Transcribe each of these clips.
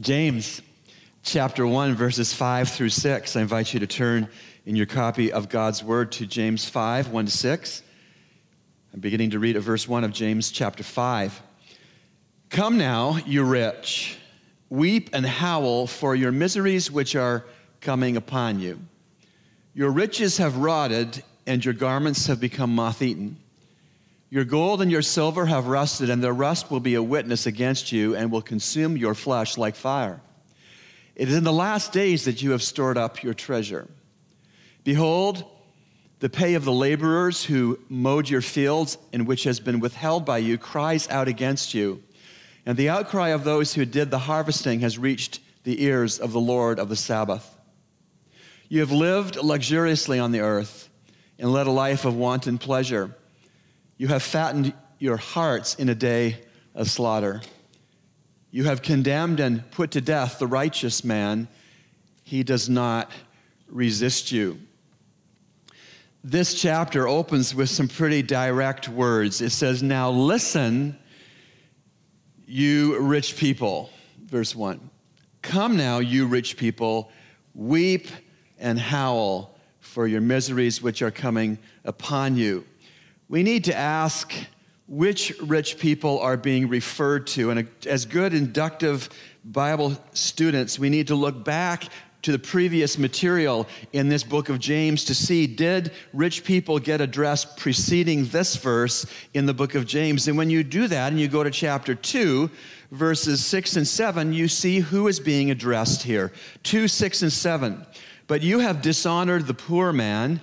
James chapter 1, verses 5 through 6. I invite you to turn in your copy of God's Word to James 5, 1 to 6. I'm beginning to read at verse 1 of James chapter 5. Come now, you rich, weep and howl for your miseries which are coming upon you. Your riches have rotted, and your garments have become moth eaten. Your gold and your silver have rusted, and their rust will be a witness against you and will consume your flesh like fire. It is in the last days that you have stored up your treasure. Behold, the pay of the laborers who mowed your fields and which has been withheld by you cries out against you. And the outcry of those who did the harvesting has reached the ears of the Lord of the Sabaoth. You have lived luxuriously on the earth and led a life of wanton pleasure. You have fattened your hearts in a day of slaughter. You have condemned and put to death the righteous man. He does not resist you. This chapter opens with some pretty direct words. It says, Now listen, you rich people. Verse 1. Come now, you rich people, weep and howl for your miseries which are coming upon you we need to ask which rich people are being referred to. And as good inductive Bible students, we need to look back to the previous material in this book of James to see did rich people get addressed preceding this verse in the book of James. And when you do that and you go to chapter 2, verses 6 and 7, you see who is being addressed here. 2, 6, and 7. But you have dishonored the poor man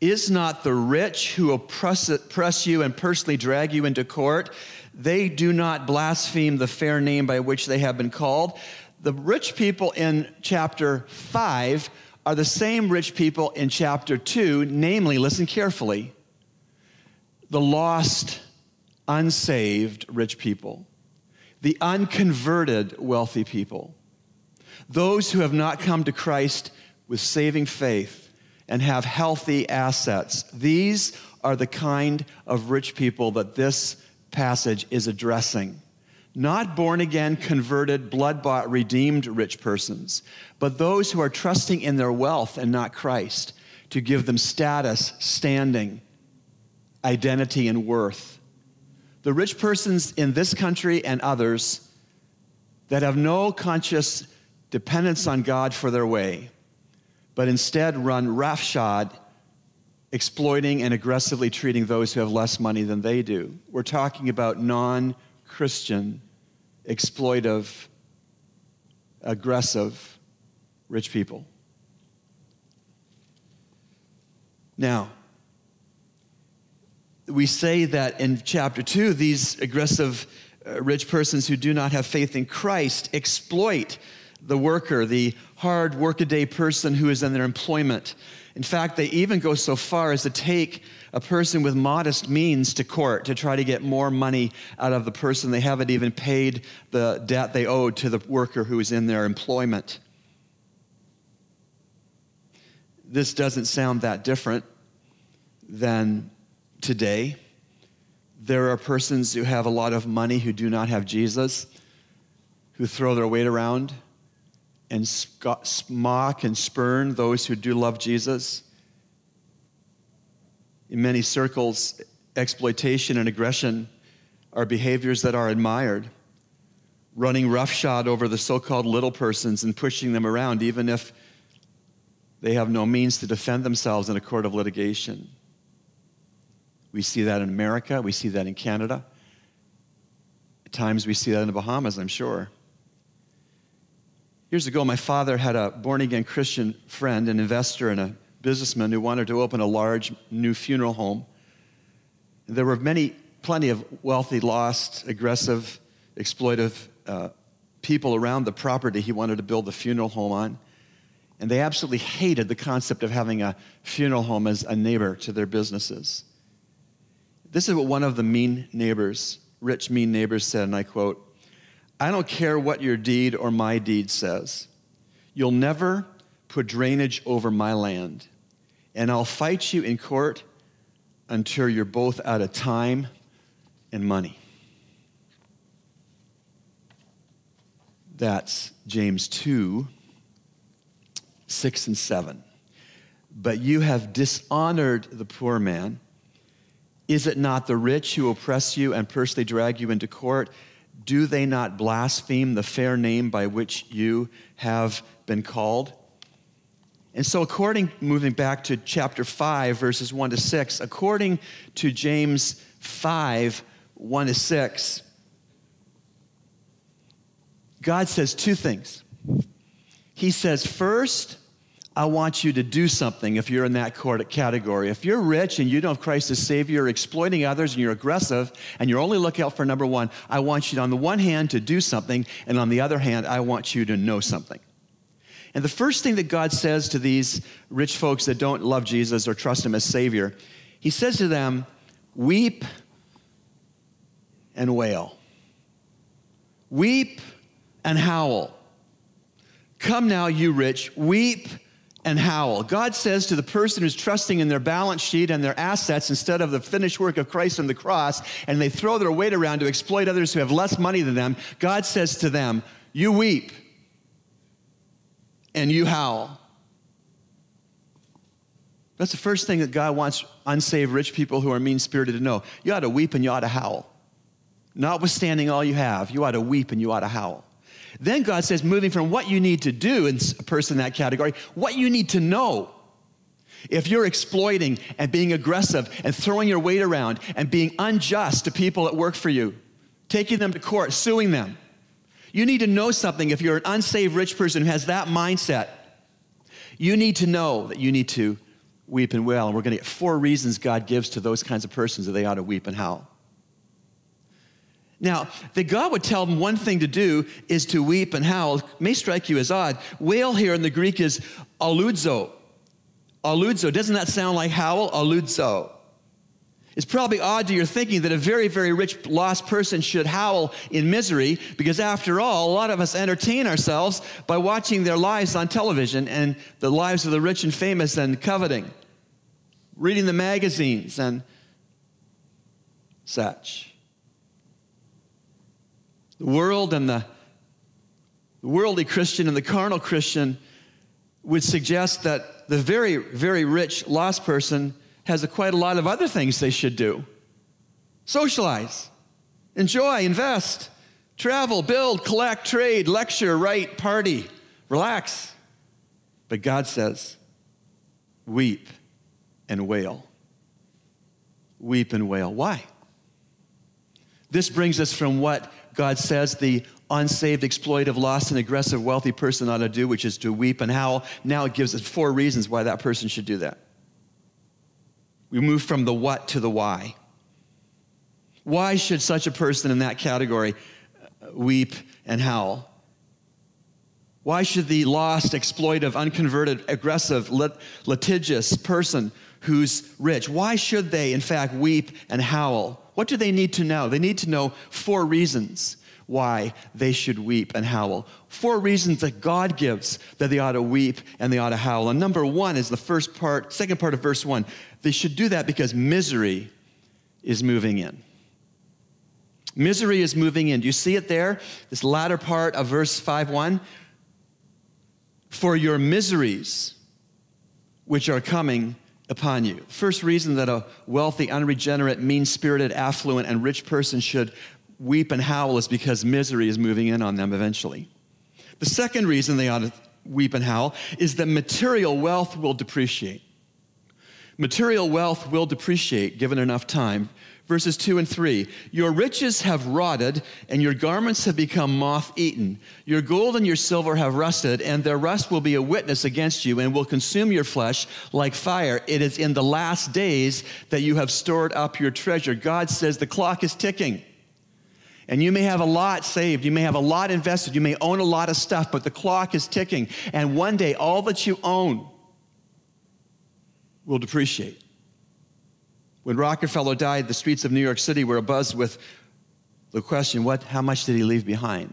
is not the rich who oppress, oppress you and personally drag you into court? They do not blaspheme the fair name by which they have been called. The rich people in chapter 5 are the same rich people in chapter 2, namely, listen carefully, the lost, unsaved rich people, the unconverted wealthy people, those who have not come to Christ with saving faith and have healthy assets. These are the kind of rich people that this passage is addressing. Not born again, converted, blood bought, redeemed rich persons, but those who are trusting in their wealth and not Christ to give them status, standing, identity, and worth. The rich persons in this country and others that have no conscious dependence on God for their way but instead run roughshod, exploiting and aggressively treating those who have less money than they do. We're talking about non Christian, exploitive, aggressive rich people. Now, we say that in chapter 2, these aggressive uh, rich persons who do not have faith in Christ exploit the worker, the hard workaday person who is in their employment. In fact, they even go so far as to take a person with modest means to court to try to get more money out of the person. They haven't even paid the debt they owed to the worker who is in their employment. This doesn't sound that different than today. There are persons who have a lot of money who do not have Jesus, who throw their weight around and mock and spurn those who do love Jesus. In many circles, exploitation and aggression are behaviors that are admired. Running roughshod over the so called little persons and pushing them around, even if they have no means to defend themselves in a court of litigation. We see that in America, we see that in Canada. At times we see that in the Bahamas, I'm sure. Years ago, my father had a born again Christian friend, an investor, and a businessman who wanted to open a large new funeral home. There were many, plenty of wealthy, lost, aggressive, exploitive uh, people around the property he wanted to build the funeral home on. And they absolutely hated the concept of having a funeral home as a neighbor to their businesses. This is what one of the mean neighbors, rich, mean neighbors said, and I quote I don't care what your deed or my deed says. You'll never put drainage over my land. And I'll fight you in court until you're both out of time and money. That's James 2 6 and 7. But you have dishonored the poor man. Is it not the rich who oppress you and personally drag you into court? Do they not blaspheme the fair name by which you have been called? And so, according, moving back to chapter 5, verses 1 to 6, according to James 5, 1 to 6, God says two things. He says, first, I want you to do something if you're in that category. If you're rich and you don't have Christ as Savior, exploiting others and you're aggressive and you're only looking out for number one, I want you, to, on the one hand, to do something, and on the other hand, I want you to know something. And the first thing that God says to these rich folks that don't love Jesus or trust Him as Savior, He says to them, Weep and wail. Weep and howl. Come now, you rich, weep and howl. God says to the person who's trusting in their balance sheet and their assets instead of the finished work of Christ on the cross, and they throw their weight around to exploit others who have less money than them, God says to them, You weep and you howl. That's the first thing that God wants unsaved rich people who are mean spirited to know. You ought to weep and you ought to howl. Notwithstanding all you have, you ought to weep and you ought to howl. Then God says, moving from what you need to do in a person in that category, what you need to know. If you're exploiting and being aggressive and throwing your weight around and being unjust to people that work for you, taking them to court, suing them, you need to know something if you're an unsaved rich person who has that mindset. You need to know that you need to weep and wail. And we're going to get four reasons God gives to those kinds of persons that they ought to weep and howl. Now, that God would tell them one thing to do is to weep and howl may strike you as odd. Wail here in the Greek is aludzo. Aludzo. Doesn't that sound like howl? Aludzo. It's probably odd to your thinking that a very, very rich lost person should howl in misery because, after all, a lot of us entertain ourselves by watching their lives on television and the lives of the rich and famous and coveting, reading the magazines and such. The world and the, the worldly Christian and the carnal Christian would suggest that the very, very rich lost person has a, quite a lot of other things they should do. Socialize, enjoy, invest, travel, build, collect, trade, lecture, write, party, relax. But God says, weep and wail. Weep and wail. Why? This brings us from what God says the unsaved, exploitive, lost, and aggressive wealthy person ought to do, which is to weep and howl. Now it gives us four reasons why that person should do that. We move from the what to the why. Why should such a person in that category uh, weep and howl? Why should the lost, exploitive, unconverted, aggressive, lit- litigious person who's rich, why should they, in fact, weep and howl? What do they need to know? They need to know four reasons why they should weep and howl. Four reasons that God gives that they ought to weep and they ought to howl. And number one is the first part, second part of verse one. They should do that because misery is moving in. Misery is moving in. Do you see it there? This latter part of verse 5 1. For your miseries, which are coming upon you. First reason that a wealthy, unregenerate, mean spirited, affluent, and rich person should weep and howl is because misery is moving in on them eventually. The second reason they ought to weep and howl is that material wealth will depreciate. Material wealth will depreciate given enough time verses 2 and 3. Your riches have rotted, and your garments have become moth eaten. Your gold and your silver have rusted, and their rust will be a witness against you and will consume your flesh like fire. It is in the last days that you have stored up your treasure. God says the clock is ticking. And you may have a lot saved, you may have a lot invested, you may own a lot of stuff, but the clock is ticking. And one day, all that you own will depreciate. When Rockefeller died, the streets of New York City were abuzz with the question, what, how much did he leave behind?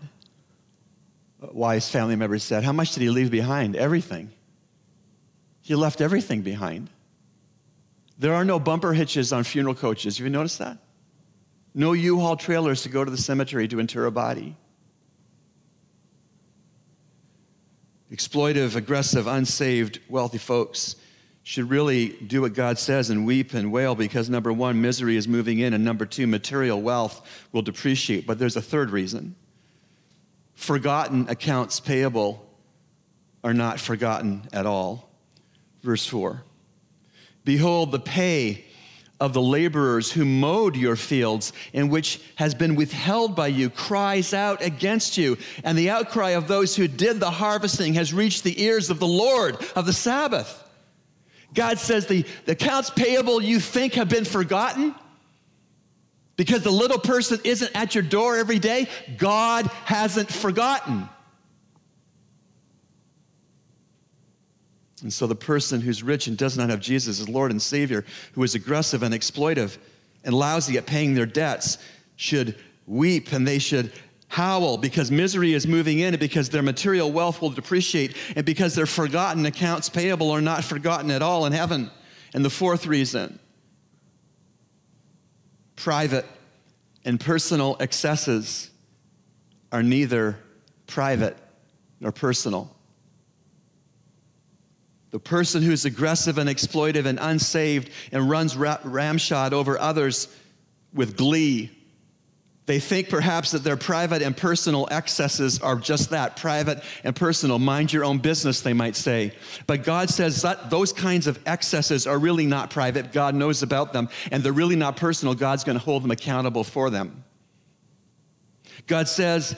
Wise family members said, How much did he leave behind? Everything. He left everything behind. There are no bumper hitches on funeral coaches. Have you noticed that? No U Haul trailers to go to the cemetery to inter a body. exploitive, aggressive, unsaved, wealthy folks should really do what God says and weep and wail because number one, misery is moving in, and number two, material wealth will depreciate. But there's a third reason forgotten accounts payable are not forgotten at all. Verse 4 Behold, the pay of the laborers who mowed your fields, and which has been withheld by you, cries out against you. And the outcry of those who did the harvesting has reached the ears of the Lord of the Sabaoth. God says the, the accounts payable you think have been forgotten because the little person isn't at your door every day. God hasn't forgotten. And so the person who's rich and does not have Jesus as Lord and Savior, who is aggressive and exploitive and lousy at paying their debts, should weep and they should howl because misery is moving in and because their material wealth will depreciate and because their forgotten accounts payable are not forgotten at all in heaven. And the fourth reason private and personal excesses are neither private nor personal. The person who's aggressive and exploitive and unsaved and runs ramshot over others with glee. They think perhaps that their private and personal excesses are just that private and personal. Mind your own business, they might say. But God says that those kinds of excesses are really not private. God knows about them, and they're really not personal. God's going to hold them accountable for them. God says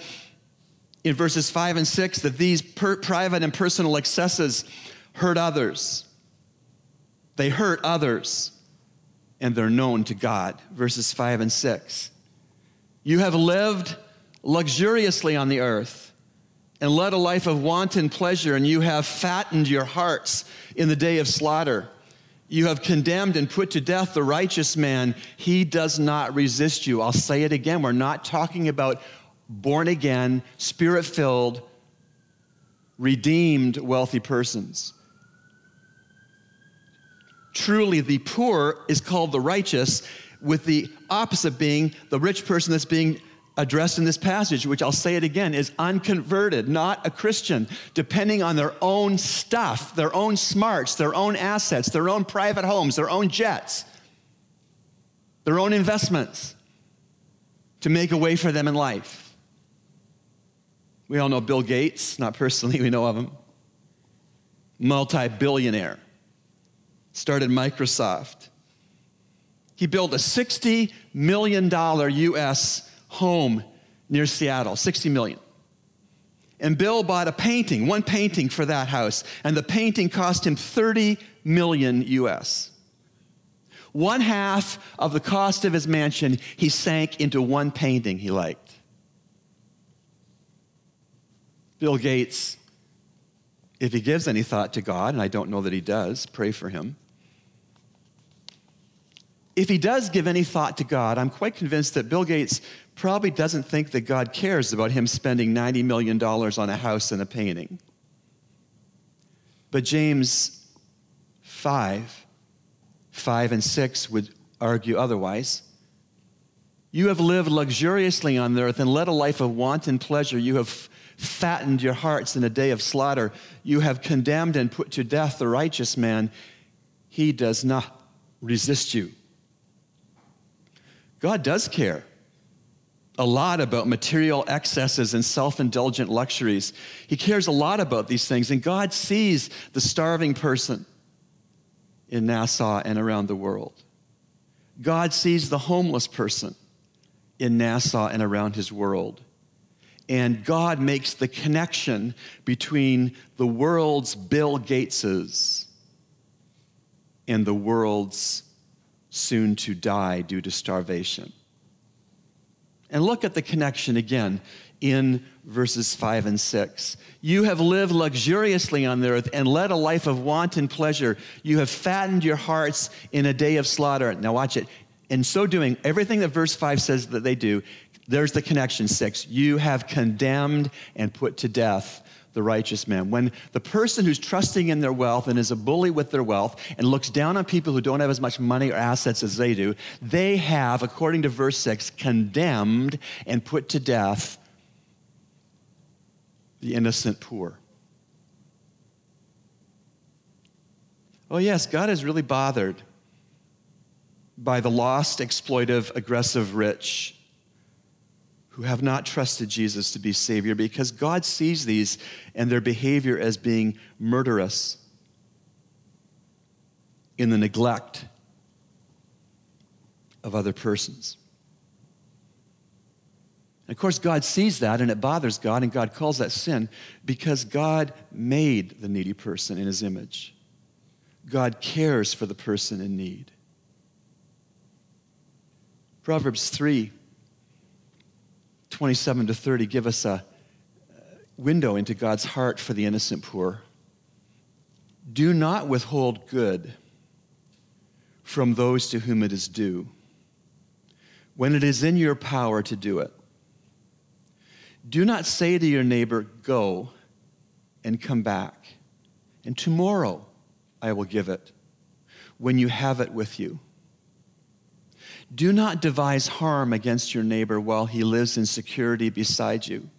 in verses 5 and 6 that these per- private and personal excesses hurt others. They hurt others, and they're known to God. Verses 5 and 6. You have lived luxuriously on the earth and led a life of wanton pleasure, and you have fattened your hearts in the day of slaughter. You have condemned and put to death the righteous man. He does not resist you. I'll say it again. We're not talking about born again, spirit filled, redeemed, wealthy persons. Truly, the poor is called the righteous, with the opposite being the rich person that's being addressed in this passage, which I'll say it again, is unconverted, not a Christian, depending on their own stuff, their own smarts, their own assets, their own private homes, their own jets, their own investments to make a way for them in life. We all know Bill Gates, not personally, we know of him. Multi billionaire started Microsoft. He built a $60 million US home near Seattle, 60 million. And Bill bought a painting, one painting for that house, and the painting cost him 30 million US. One half of the cost of his mansion he sank into one painting he liked. Bill Gates, if he gives any thought to God, and I don't know that he does, pray for him if he does give any thought to God, I'm quite convinced that Bill Gates probably doesn't think that God cares about him spending $90 million on a house and a painting. But James 5, 5 and 6 would argue otherwise. You have lived luxuriously on the earth and led a life of wanton pleasure. You have fattened your hearts in a day of slaughter. You have condemned and put to death the righteous man. He does not resist you. God does care a lot about material excesses and self indulgent luxuries. He cares a lot about these things, and God sees the starving person in Nassau and around the world. God sees the homeless person in Nassau and around his world. And God makes the connection between the world's Bill Gateses and the world's soon to die due to starvation. And look at the connection again in verses 5 and 6. You have lived luxuriously on the earth and led a life of wanton pleasure. You have fattened your hearts in a day of slaughter. Now, watch it. In so doing, everything that verse 5 says that they do, there's the connection. 6. You have condemned and put to death the righteous man. When the person who's trusting in their wealth and is a bully with their wealth and looks down on people who don't have as much money or assets as they do, they have, according to verse 6, condemned and put to death the innocent poor. Oh, yes, God is really bothered by the lost, exploitive, aggressive rich who have not trusted Jesus to be Savior because God sees these and their behavior as being murderous in the neglect of other persons. And of course, God sees that and it bothers God, and God calls that sin because God made the needy person in his image. God cares for the person in need. Proverbs 3 27 to 30 give us a window into God's heart for the innocent poor. Do not withhold good from those to whom it is due when it is in your power to do it. Do not say to your neighbor, Go and come back, and tomorrow I will give it when you have it with you. Do not devise harm against your neighbor while he lives in security beside you.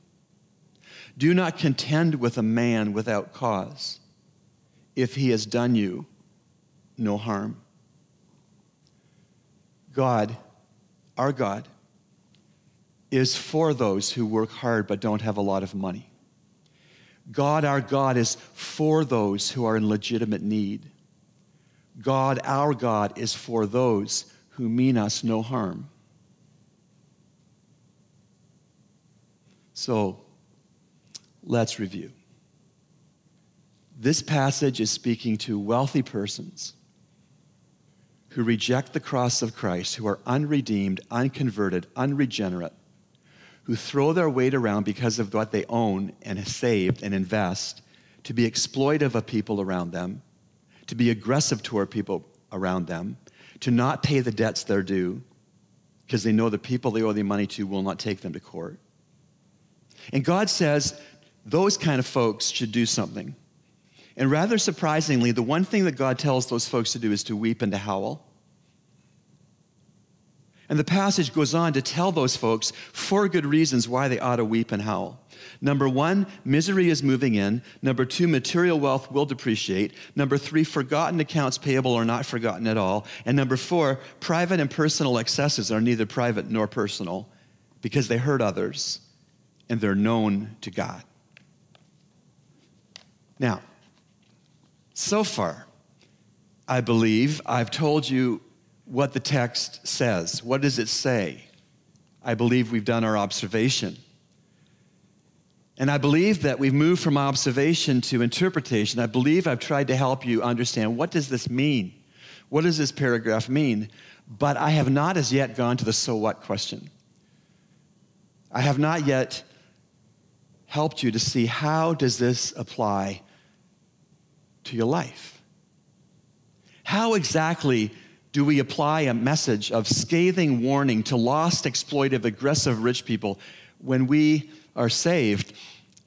Do not contend with a man without cause if he has done you no harm. God, our God, is for those who work hard but don't have a lot of money. God, our God, is for those who are in legitimate need. God, our God, is for those who mean us no harm. So let's review. This passage is speaking to wealthy persons who reject the cross of Christ, who are unredeemed, unconverted, unregenerate, who throw their weight around because of what they own and have saved and invest to be exploitive of people around them, to be aggressive toward people around them, to not pay the debts they're due because they know the people they owe the money to will not take them to court. And God says those kind of folks should do something. And rather surprisingly, the one thing that God tells those folks to do is to weep and to howl. And the passage goes on to tell those folks four good reasons why they ought to weep and howl. Number one, misery is moving in. Number two, material wealth will depreciate. Number three, forgotten accounts payable are not forgotten at all. And number four, private and personal excesses are neither private nor personal because they hurt others and they're known to God. Now, so far, I believe I've told you what the text says. What does it say? I believe we've done our observation. And I believe that we've moved from observation to interpretation. I believe I've tried to help you understand what does this mean? What does this paragraph mean? But I have not as yet gone to the so what question. I have not yet helped you to see how does this apply to your life? How exactly do we apply a message of scathing warning to lost, exploitive, aggressive rich people when we are saved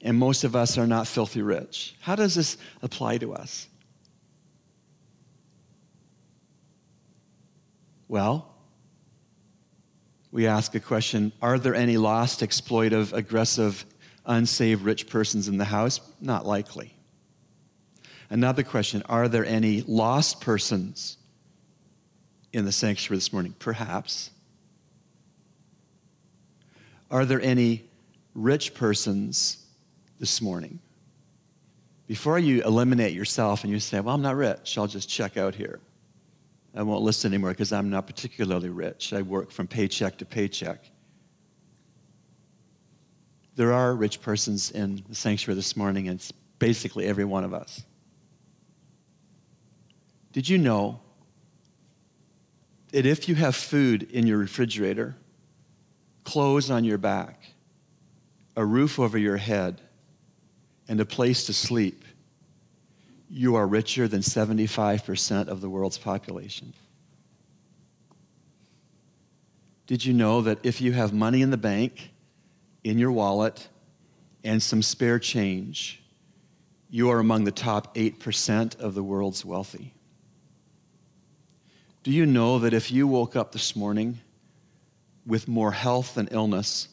and most of us are not filthy rich? How does this apply to us? Well, we ask a question Are there any lost, exploitive, aggressive, unsaved rich persons in the house? Not likely. Another question Are there any lost persons in the sanctuary this morning? Perhaps. Are there any rich persons this morning? Before you eliminate yourself and you say, Well, I'm not rich, I'll just check out here. I won't listen anymore because I'm not particularly rich. I work from paycheck to paycheck. There are rich persons in the sanctuary this morning, and it's basically every one of us. Did you know that if you have food in your refrigerator, clothes on your back, a roof over your head, and a place to sleep, you are richer than 75% of the world's population. Did you know that if you have money in the bank, in your wallet, and some spare change, you are among the top 8% of the world's wealthy? Do you know that if you woke up this morning with more health than illness,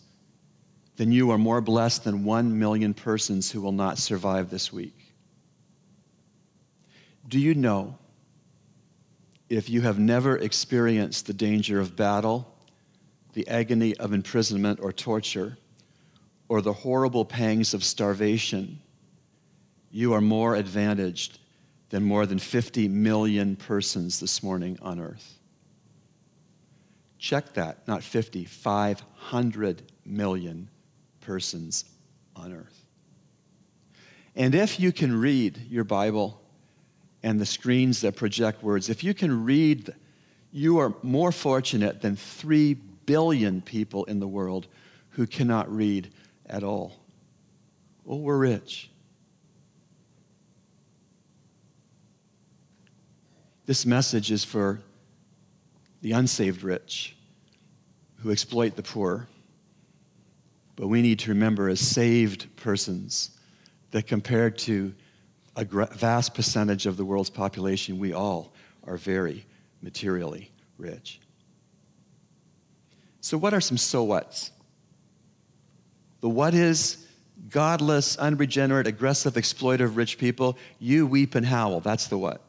then you are more blessed than one million persons who will not survive this week? Do you know if you have never experienced the danger of battle, the agony of imprisonment or torture, or the horrible pangs of starvation, you are more advantaged than more than 50 million persons this morning on earth. Check that, not 50, 500 million persons on earth. And if you can read your Bible and the screens that project words, if you can read, you are more fortunate than 3 billion people in the world who cannot read at all. Oh, we're rich. This message is for the unsaved rich who exploit the poor. But we need to remember, as saved persons, that compared to a vast percentage of the world's population, we all are very materially rich. So, what are some so whats? The what is godless, unregenerate, aggressive, exploitive rich people, you weep and howl. That's the what.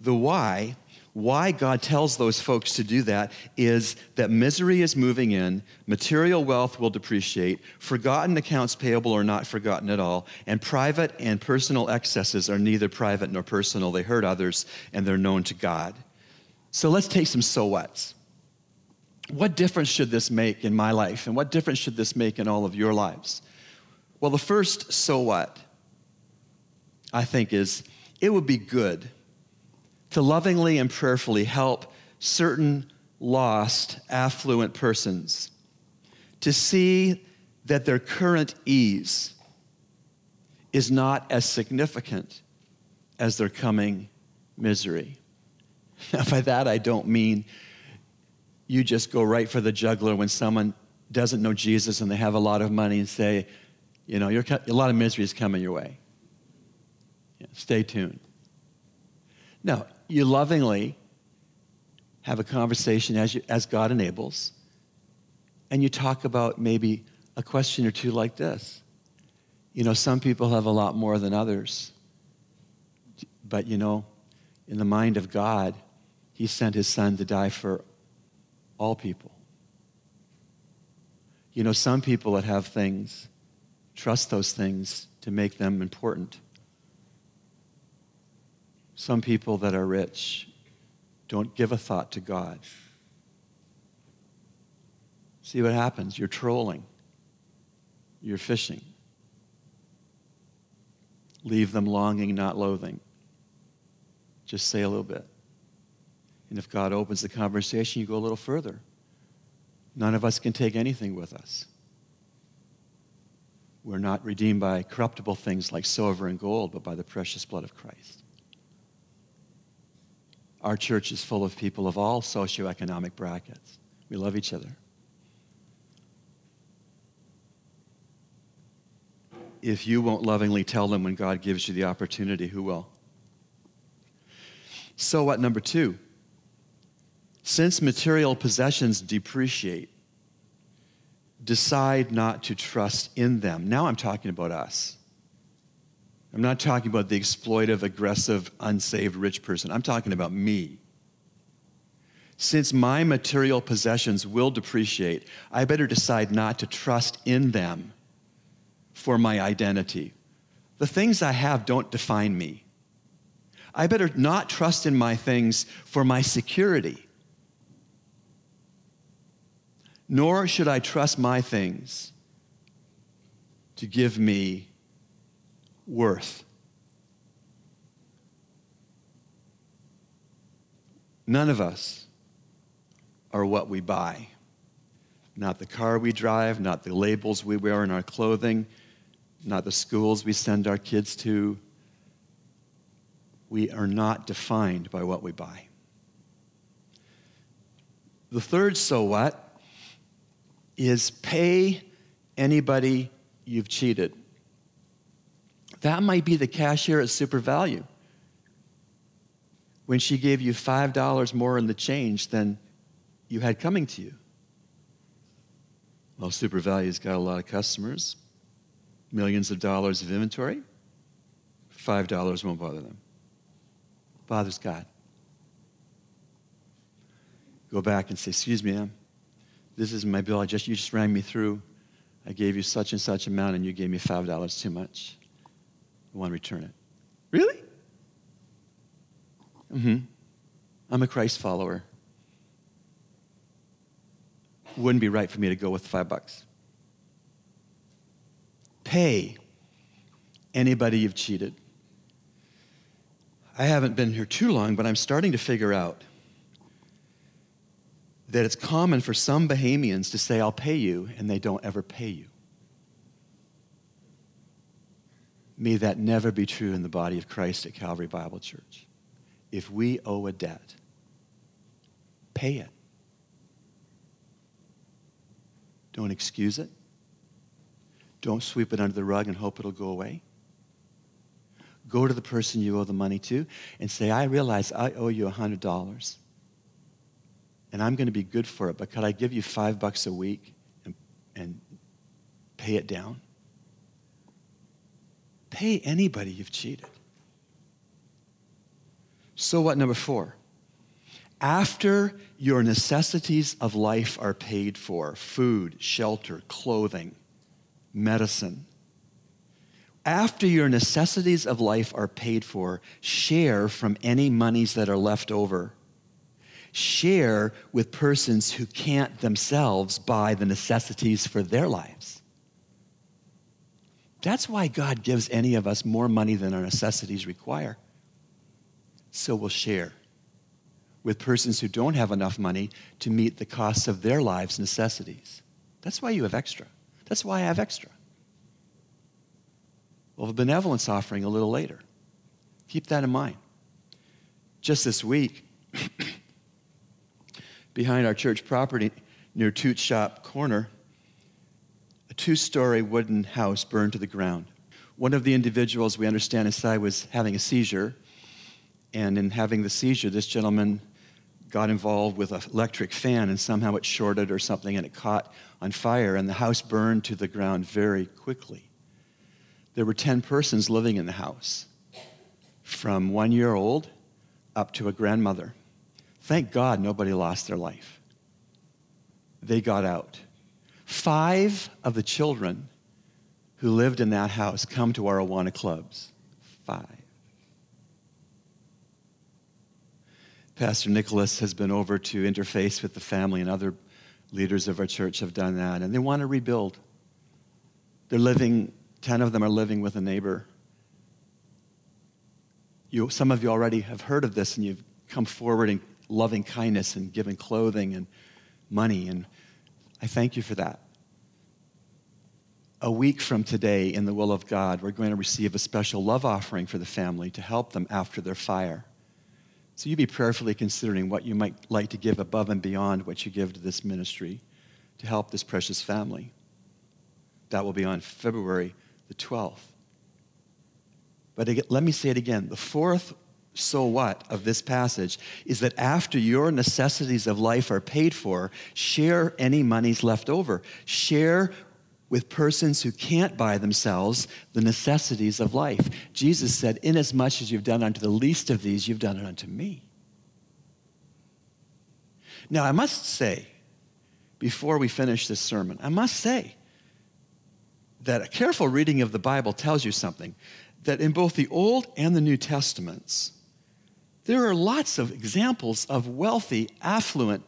The why, why God tells those folks to do that is that misery is moving in, material wealth will depreciate, forgotten accounts payable are not forgotten at all, and private and personal excesses are neither private nor personal. They hurt others and they're known to God. So let's take some so whats. What difference should this make in my life? And what difference should this make in all of your lives? Well, the first so what, I think, is it would be good to lovingly and prayerfully help certain lost, affluent persons to see that their current ease is not as significant as their coming misery. Now, by that, I don't mean you just go right for the juggler when someone doesn't know Jesus and they have a lot of money and say, you know, a lot of misery is coming your way. Yeah, stay tuned. No, you lovingly have a conversation as, you, as God enables, and you talk about maybe a question or two like this. You know, some people have a lot more than others, but you know, in the mind of God, He sent His Son to die for all people. You know, some people that have things trust those things to make them important. Some people that are rich don't give a thought to God. See what happens? You're trolling, you're fishing. Leave them longing, not loathing. Just say a little bit. And if God opens the conversation, you go a little further. None of us can take anything with us. We're not redeemed by corruptible things like silver and gold, but by the precious blood of Christ. Our church is full of people of all socioeconomic brackets. We love each other. If you won't lovingly tell them when God gives you the opportunity, who will? So, what, number two? Since material possessions depreciate, decide not to trust in them. Now I'm talking about us. I'm not talking about the exploitive, aggressive, unsaved rich person. I'm talking about me. Since my material possessions will depreciate, I better decide not to trust in them for my identity. The things I have don't define me. I better not trust in my things for my security. Nor should I trust my things to give me worth. None of us are what we buy. Not the car we drive, not the labels we wear in our clothing, not the schools we send our kids to. We are not defined by what we buy. The third so what is pay anybody you've cheated. That might be the cashier at Super Value when she gave you $5 more in the change than you had coming to you. Well, Super Value's got a lot of customers, millions of dollars of inventory. $5 won't bother them. Bothers God. go back and say, Excuse me, ma'am, this is my bill. I just, you just rang me through. I gave you such and such amount, and you gave me $5 too much. I want to return it. Really? Mm hmm. I'm a Christ follower. Wouldn't be right for me to go with five bucks. Pay anybody you've cheated. I haven't been here too long, but I'm starting to figure out that it's common for some Bahamians to say, I'll pay you, and they don't ever pay you. May that never be true in the body of Christ at Calvary Bible Church. If we owe a debt, pay it. Don't excuse it. Don't sweep it under the rug and hope it'll go away. Go to the person you owe the money to and say, I realize I owe you $100 and I'm going to be good for it, but could I give you five bucks a week and, and pay it down? Pay anybody you've cheated. So, what, number four? After your necessities of life are paid for food, shelter, clothing, medicine after your necessities of life are paid for, share from any monies that are left over share with persons who can't themselves buy the necessities for their lives. That's why God gives any of us more money than our necessities require. So we'll share with persons who don't have enough money to meet the costs of their lives' necessities. That's why you have extra. That's why I have extra. Well, the benevolence offering a little later. Keep that in mind. Just this week, behind our church property near Toote Shop Corner, two story wooden house burned to the ground. One of the individuals we understand inside was having a seizure, and in having the seizure, this gentleman got involved with an electric fan and somehow it shorted or something and it caught on fire and the house burned to the ground very quickly. There were 10 persons living in the house, from one year old up to a grandmother. Thank God nobody lost their life. They got out. Five of the children who lived in that house come to our Awana clubs. Five. Pastor Nicholas has been over to interface with the family, and other leaders of our church have done that, and they want to rebuild. They're living, 10 of them are living with a neighbor. You, some of you already have heard of this, and you've come forward in loving kindness and giving clothing and money. And I thank you for that. A week from today, in the will of God, we're going to receive a special love offering for the family to help them after their fire. So you be prayerfully considering what you might like to give above and beyond what you give to this ministry to help this precious family. That will be on February the 12th. But again, let me say it again. The fourth so what of this passage is that after your necessities of life are paid for, share any monies left over. Share with persons who can't buy themselves the necessities of life. Jesus said, Inasmuch as you've done unto the least of these, you've done it unto me. Now, I must say, before we finish this sermon, I must say that a careful reading of the Bible tells you something that in both the Old and the New Testaments, there are lots of examples of wealthy, affluent,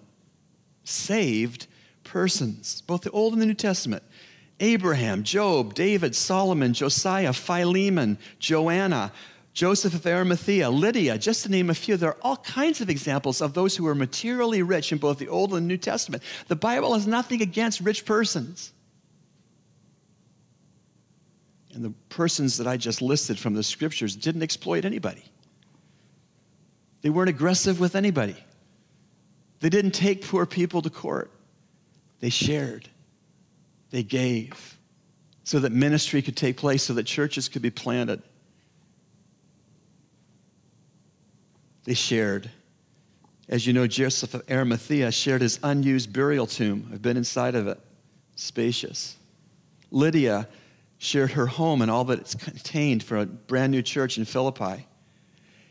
saved persons, both the Old and the New Testament. Abraham, Job, David, Solomon, Josiah, Philemon, Joanna, Joseph of Arimathea, Lydia, just to name a few. There are all kinds of examples of those who were materially rich in both the Old and the New Testament. The Bible has nothing against rich persons. And the persons that I just listed from the scriptures didn't exploit anybody. They weren't aggressive with anybody. They didn't take poor people to court. They shared. They gave so that ministry could take place, so that churches could be planted. They shared. As you know, Joseph of Arimathea shared his unused burial tomb. I've been inside of it, spacious. Lydia shared her home and all that it's contained for a brand new church in Philippi.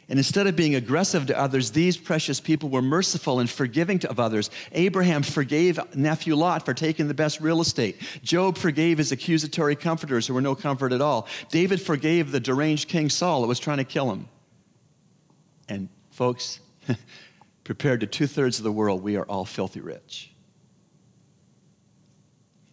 And instead of being aggressive to others, these precious people were merciful and forgiving to others. Abraham forgave nephew Lot for taking the best real estate. Job forgave his accusatory comforters who were no comfort at all. David forgave the deranged King Saul that was trying to kill him. And folks, prepared to two thirds of the world, we are all filthy rich.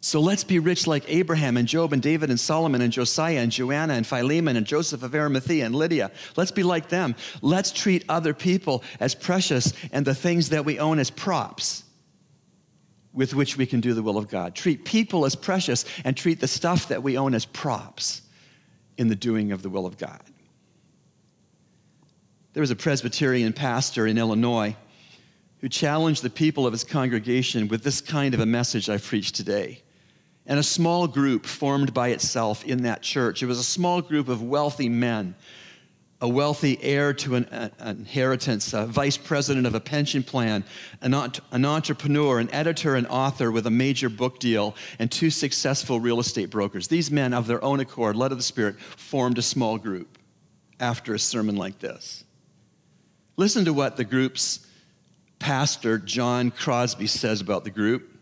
So let's be rich like Abraham and Job and David and Solomon and Josiah and Joanna and Philemon and Joseph of Arimathea and Lydia. Let's be like them. Let's treat other people as precious and the things that we own as props with which we can do the will of God. Treat people as precious and treat the stuff that we own as props in the doing of the will of God. There was a Presbyterian pastor in Illinois who challenged the people of his congregation with this kind of a message I preached today and a small group formed by itself in that church. It was a small group of wealthy men, a wealthy heir to an, an inheritance, a vice president of a pension plan, an, an entrepreneur, an editor, and author with a major book deal, and two successful real estate brokers. These men, of their own accord, led of the Spirit, formed a small group after a sermon like this. Listen to what the group's pastor, John Crosby, says about the group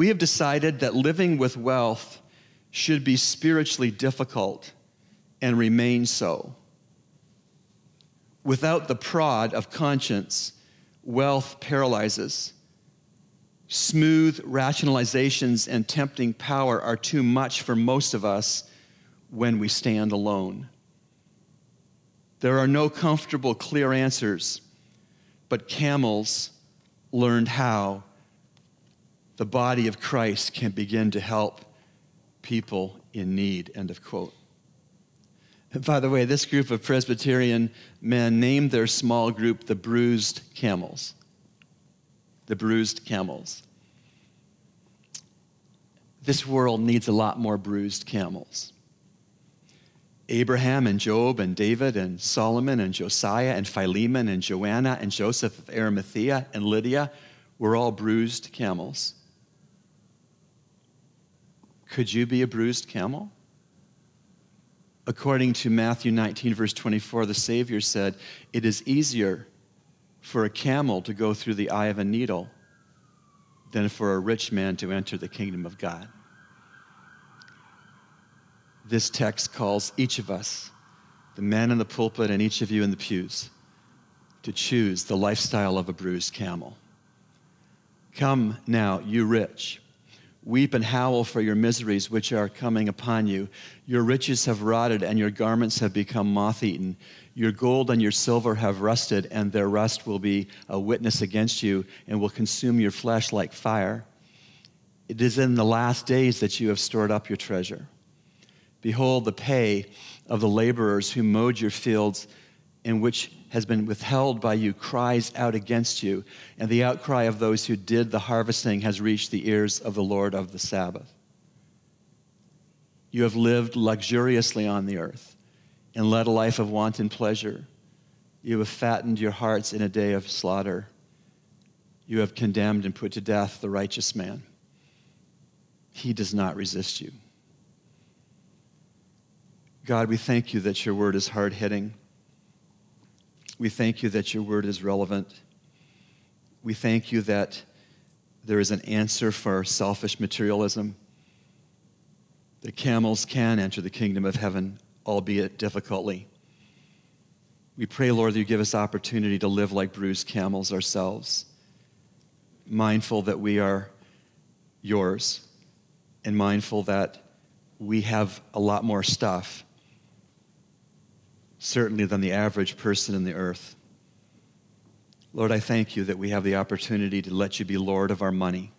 we have decided that living with wealth should be spiritually difficult and remain so. Without the prod of conscience, wealth paralyzes. Smooth rationalizations and tempting power are too much for most of us when we stand alone. There are no comfortable, clear answers, but camels learned how the body of Christ can begin to help people in need. End of quote. And by the way, this group of Presbyterian men named their small group the Bruised Camels. The Bruised Camels. This world needs a lot more bruised camels. Abraham and Job and David and Solomon and Josiah and Philemon and Joanna and Joseph of Arimathea and Lydia were all bruised camels. Could you be a bruised camel? According to Matthew 19, verse 24, the Savior said, It is easier for a camel to go through the eye of a needle than for a rich man to enter the kingdom of God. This text calls each of us, the man in the pulpit and each of you in the pews, to choose the lifestyle of a bruised camel. Come now, you rich Weep and howl for your miseries which are coming upon you. Your riches have rotted, and your garments have become moth eaten. Your gold and your silver have rusted, and their rust will be a witness against you and will consume your flesh like fire. It is in the last days that you have stored up your treasure. Behold, the pay of the laborers who mowed your fields, in which has been withheld by you cries out against you, and the outcry of those who did the harvesting has reached the ears of the Lord of the Sabaoth. You have lived luxuriously on the earth and led a life of wanton pleasure. You have fattened your hearts in a day of slaughter. You have condemned and put to death the righteous man. He does not resist you. God, we thank you that your word is hard hitting we thank you that your word is relevant. We thank you that there is an answer for selfish materialism. That camels can enter the kingdom of heaven, albeit difficultly. We pray, Lord, that you give us opportunity to live like bruised camels ourselves, mindful that we are yours, and mindful that we have a lot more stuff certainly than the average person in the earth. Lord, I thank you that we have the opportunity to let you be Lord of our money,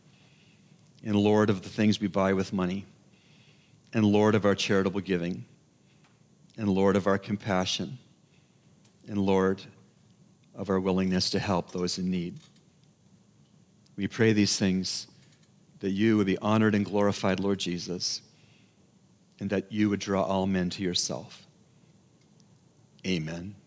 and Lord of the things we buy with money, and Lord of our charitable giving, and Lord of our compassion, and Lord of our willingness to help those in need. We pray these things that you would be honored and glorified, Lord Jesus, and that you would draw all men to yourself. Amen.